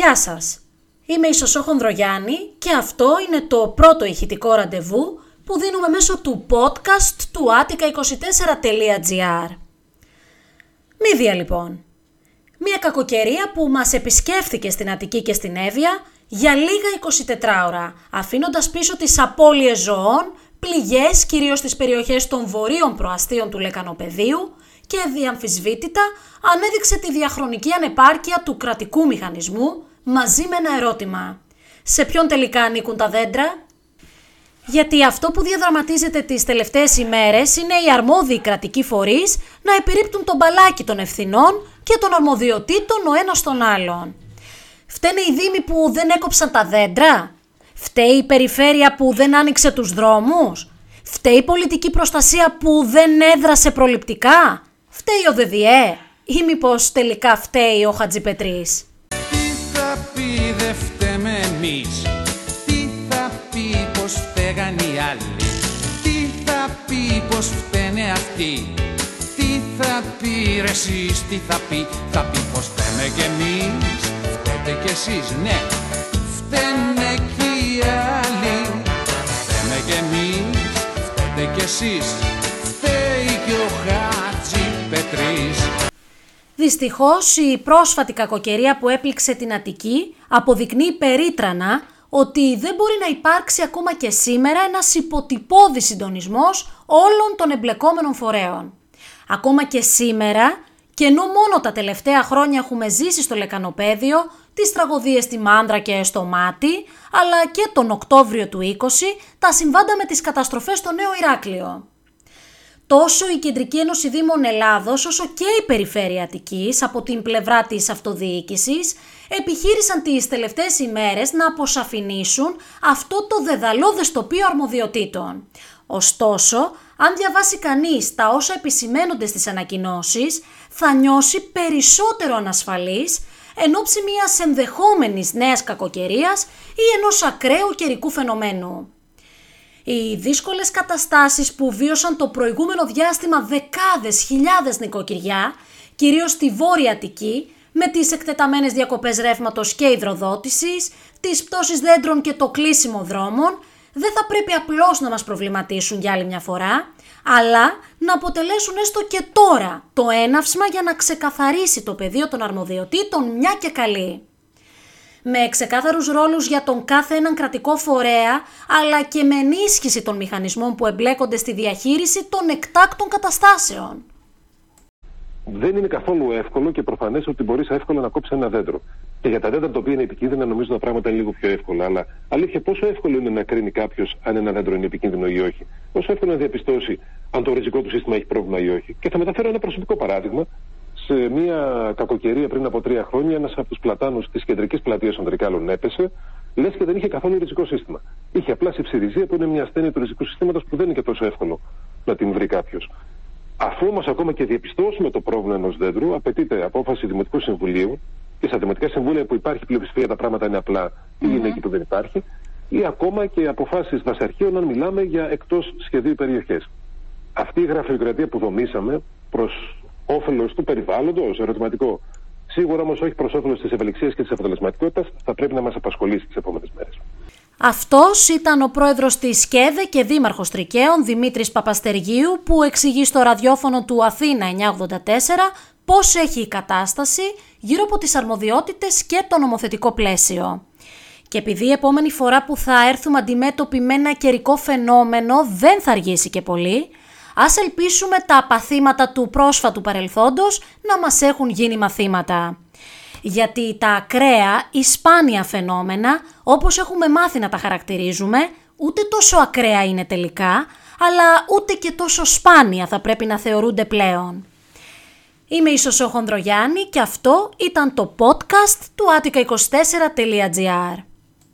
Γεια σας! Είμαι η Σωσό Χονδρογιάννη και αυτό είναι το πρώτο ηχητικό ραντεβού που δίνουμε μέσω του podcast του attica24.gr. Μύδια λοιπόν. Μια κακοκαιρία που μας επισκέφθηκε στην Αττική και στην Εύβοια για λίγα 24 ώρα, αφήνοντας πίσω τις απώλειες ζωών, πληγές κυρίως στις περιοχές των βορείων προαστίων του Λεκανοπεδίου και διαμφισβήτητα ανέδειξε τη διαχρονική ανεπάρκεια του κρατικού μηχανισμού μαζί με ένα ερώτημα. Σε ποιον τελικά ανήκουν τα δέντρα; Γιατί αυτό που διαδραματίζεται τις τελευταίες ημέρες είναι οι αρμόδιοι κρατικοί φορείς να επιρρύπτουν τον μπαλάκι των ευθυνών και των αρμοδιοτήτων ο ένας τον άλλον. Φταίνε οι δήμοι που δεν έκοψαν τα δέντρα; Φταίει η περιφέρεια που δεν άνοιξε τους δρόμους; Φταίει η πολιτική προστασία που δεν έδρασε προληπτικά; Φταίει ο ΔΔΕ; Ή μήπως τελικά φταίει ο Χατζιπετρής; Φταίνε αυτοί Τι θα πει ρε εσείς, τι θα πει. Θα πει πως φταίμε κι εμείς. Φταίτε κι εσείς, ναι. Φταίνε κι οι άλλοι. Φταίμε κι εμείς. Φταίτε κι εσείς. Φταίει κι ο Χάτζη Πετρής. Δυστυχώς η πρόσφατη κακοκαιρία που έπληξε την Αττική αποδεικνύει περίτρανα ότι δεν μπορεί να υπάρξει ακόμα και σήμερα ένας υποτυπώδης συντονισμός όλων των εμπλεκόμενων φορέων. Ακόμα και σήμερα, και ενώ μόνο τα τελευταία χρόνια έχουμε ζήσει στο λεκανοπέδιο, τις τραγωδίες στη Μάντρα και στο Μάτι, αλλά και τον Οκτώβριο του 20, τα συμβάντα με τις καταστροφές στο Νέο Ηράκλειο τόσο η Κεντρική Ένωση Δήμων Ελλάδος όσο και η Περιφέρεια Αττικής από την πλευρά της αυτοδιοίκησης επιχείρησαν τις τελευταίες ημέρες να αποσαφηνίσουν αυτό το δεδαλώδες τοπίο αρμοδιοτήτων. Ωστόσο, αν διαβάσει κανείς τα όσα επισημένονται στις ανακοινώσεις, θα νιώσει περισσότερο ανασφαλής εν ώψη μιας ενδεχόμενης νέας κακοκαιρίας ή ενός ακραίου καιρικού φαινομένου. Οι δύσκολες καταστάσεις που βίωσαν το προηγούμενο διάστημα δεκάδες χιλιάδες νοικοκυριά, κυρίως στη Βόρεια Αττική, με τις εκτεταμένες διακοπές ρεύματος και υδροδότησης, τις πτώσεις δέντρων και το κλείσιμο δρόμων, δεν θα πρέπει απλώς να μας προβληματίσουν για άλλη μια φορά, αλλά να αποτελέσουν έστω και τώρα το έναυσμα για να ξεκαθαρίσει το πεδίο των αρμοδιοτήτων μια και καλή με ξεκάθαρους ρόλους για τον κάθε έναν κρατικό φορέα, αλλά και με ενίσχυση των μηχανισμών που εμπλέκονται στη διαχείριση των εκτάκτων καταστάσεων. Δεν είναι καθόλου εύκολο και προφανές ότι μπορείς εύκολα να κόψεις ένα δέντρο. Και για τα δέντρα τα οποία είναι επικίνδυνα, νομίζω τα πράγματα είναι λίγο πιο εύκολα. Αλλά αλήθεια, πόσο εύκολο είναι να κρίνει κάποιος αν ένα δέντρο είναι επικίνδυνο ή όχι; Πόσο εύκολο να διαπιστώσει αν το ριζικό του σύστημα έχει πρόβλημα ή όχι; Και θα μεταφέρω ένα προσωπικό παράδειγμα σε μια κακοκαιρία πριν από τρία χρόνια, ένας από τους πλατάνους της κεντρικής πλατείας των Τρικάλων έπεσε, λες και δεν είχε καθόλου ριζικό σύστημα. Είχε απλά συψηριζία που είναι μια ασθένεια του ριζικού συστήματος που δεν είναι και τόσο εύκολο να την βρει κάποιος. Αφού όμως ακόμα και διαπιστώσουμε το πρόβλημα ενός δέντρου, απαιτείται απόφαση Δημοτικού Συμβουλίου και στα Δημοτικά Συμβούλια που υπάρχει πλειοψηφία τα πράγματα είναι απλά ή είναι εκεί που δεν υπάρχει, ή ακόμα και αποφάσεις βασαρχείων αν μιλάμε για εκτός σχεδίου περιοχές. Αυτή η γραφειοκρατία που δομήσαμε προς όφελος του περιβάλλοντος, ερωτηματικό. Σίγουρα όμως όχι προς όφελος της ευελιξίας και της αποτελεσματικότητας, θα πρέπει να μας απασχολήσει τις επόμενες μέρες. Αυτός ήταν ο πρόεδρος της ΣΚΕΔΕ και δήμαρχος Τρικαίων Δημήτρης Παπαστεργίου, που εξηγεί στο ραδιόφωνο του Αθήνα 984 πώς έχει η κατάσταση γύρω από τις αρμοδιότητες και το νομοθετικό πλαίσιο. Και επειδή η επόμενη φορά που θα έρθουμε αντιμέτωποι με ένα καιρικό φαινόμενο δεν θα αργήσει και πολύ, Ας ελπίσουμε τα παθήματα του πρόσφατου παρελθόντος να μας έχουν γίνει μαθήματα. Γιατί τα ακραία ή σπάνια φαινόμενα, όπως έχουμε μάθει να τα χαρακτηρίζουμε, ούτε τόσο ακραία είναι τελικά, αλλά ούτε και τόσο σπάνια θα πρέπει να θεωρούνται πλέον. Είμαι η Σωσό Χονδρογιάννη και αυτό ήταν το podcast του attica24.gr.